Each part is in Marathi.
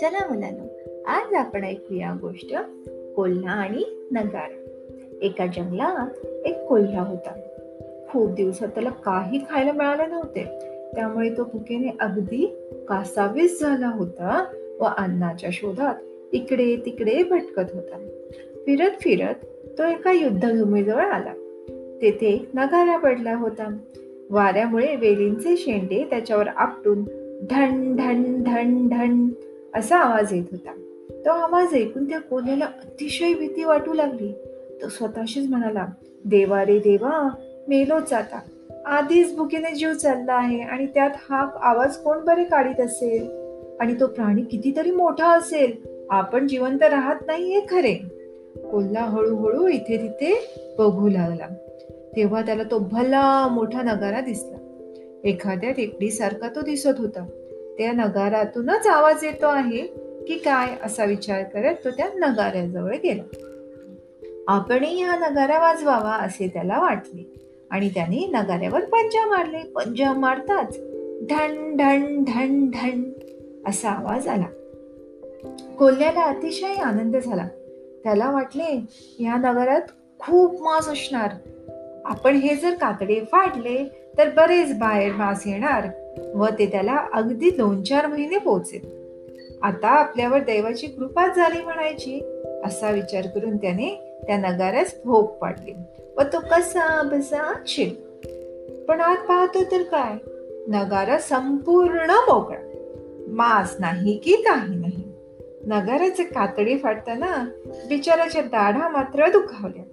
चला मुलांना आज आपण ऐकूया गोष्ट कोल्हा आणि नगारा. एका जंगलात एक कोल्हा होता. खूप दिवसात त्याला काही खायला मिळाले नव्हते. त्यामुळे तो भुकेने अगदी कासावीस झाला होता व अन्नाच्या शोधात इकडे तिकडे भटकत होता. फिरत फिरत तो एका युद्धभूमीजवळ आला. तेथे नगारा पडला होता. वाऱ्यामुळे वेलींचे शेंडे त्याच्यावर आपटून ढण ढण ढण ढण असा आवाज येत होता. तो आवाज ऐकून त्या कोल्याला अतिशय भीती वाटू लागली. तो स्वतःशीच म्हणाला देवा रे देवा मेलोच आता. आधीच भुकेने जीव चालला आहे आणि त्यात हा आवाज कोण बरे काढीत असेल? आणि तो प्राणी कितीतरी मोठा असेल. आपण जिवंत राहत नाहीये खरे. कोल्हा हळूहळू इथे तिथे बघू लागला. तेव्हा त्याला तो भला मोठा नगारा दिसला. एखाद्या टेकडीसारखा तो दिसत होता. त्या नगारातूनच आवाज येतो आहे की काय असा विचार करत तो त्या नगाऱ्याजवळ गेला. आपणही हा नगारा वाजवावा असे त्याला वाटले आणि त्याने नगाऱ्यावर पंजा मारले. पंजा मारताच ढण ढण ढण ढण असा आवाज आला. कोल्ह्याला अतिशय आनंद झाला. त्याला वाटले या नगरात खूप मांस असणार. आपण हे जर कातडे फाडले तर बरेच बाहेर मास येणार व ते त्याला अगदी दोन चार महिने पोहोचेल. आता आपल्यावर देवाची कृपा झाली म्हणायची असा विचार करून त्याने त्या नगाऱ्यास भोग पाडली व तो कसा बसा शिर पण आत पाहतो तर काय? नगारा संपूर्ण मोकळा. मास नाही की काही नाही. नगाराचे कातडी फाडताना बिचाराच्या दाढा मात्र दुखावल्या.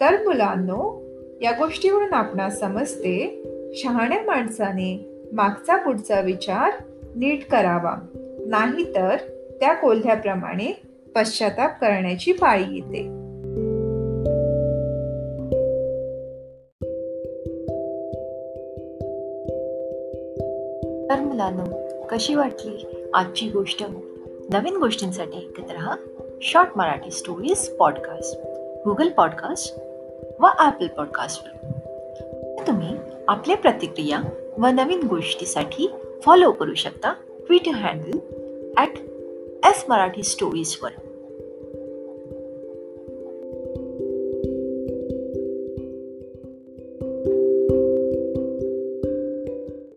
तर मुलांनो या गोष्टीवरून आपणास समजते शहाण्या माणसाने मागचा पुढचा विचार नीट करावा. नाहीतर त्या कोल्ह्याप्रमाणे पश्चाताप करण्याची पाळी येते. तर मुलांनो कशी वाटली आजची गोष्ट? नवीन गोष्टींसाठी ऐकत राहा short Marathi stories podcast Google podcast व ॲपल पॉडकास्टवर तुम्ही आपल्या प्रतिक्रिया व नवीन गोष्टीसाठी फॉलो करू शकता Twitter handle at S Marathi स्टोरीजवर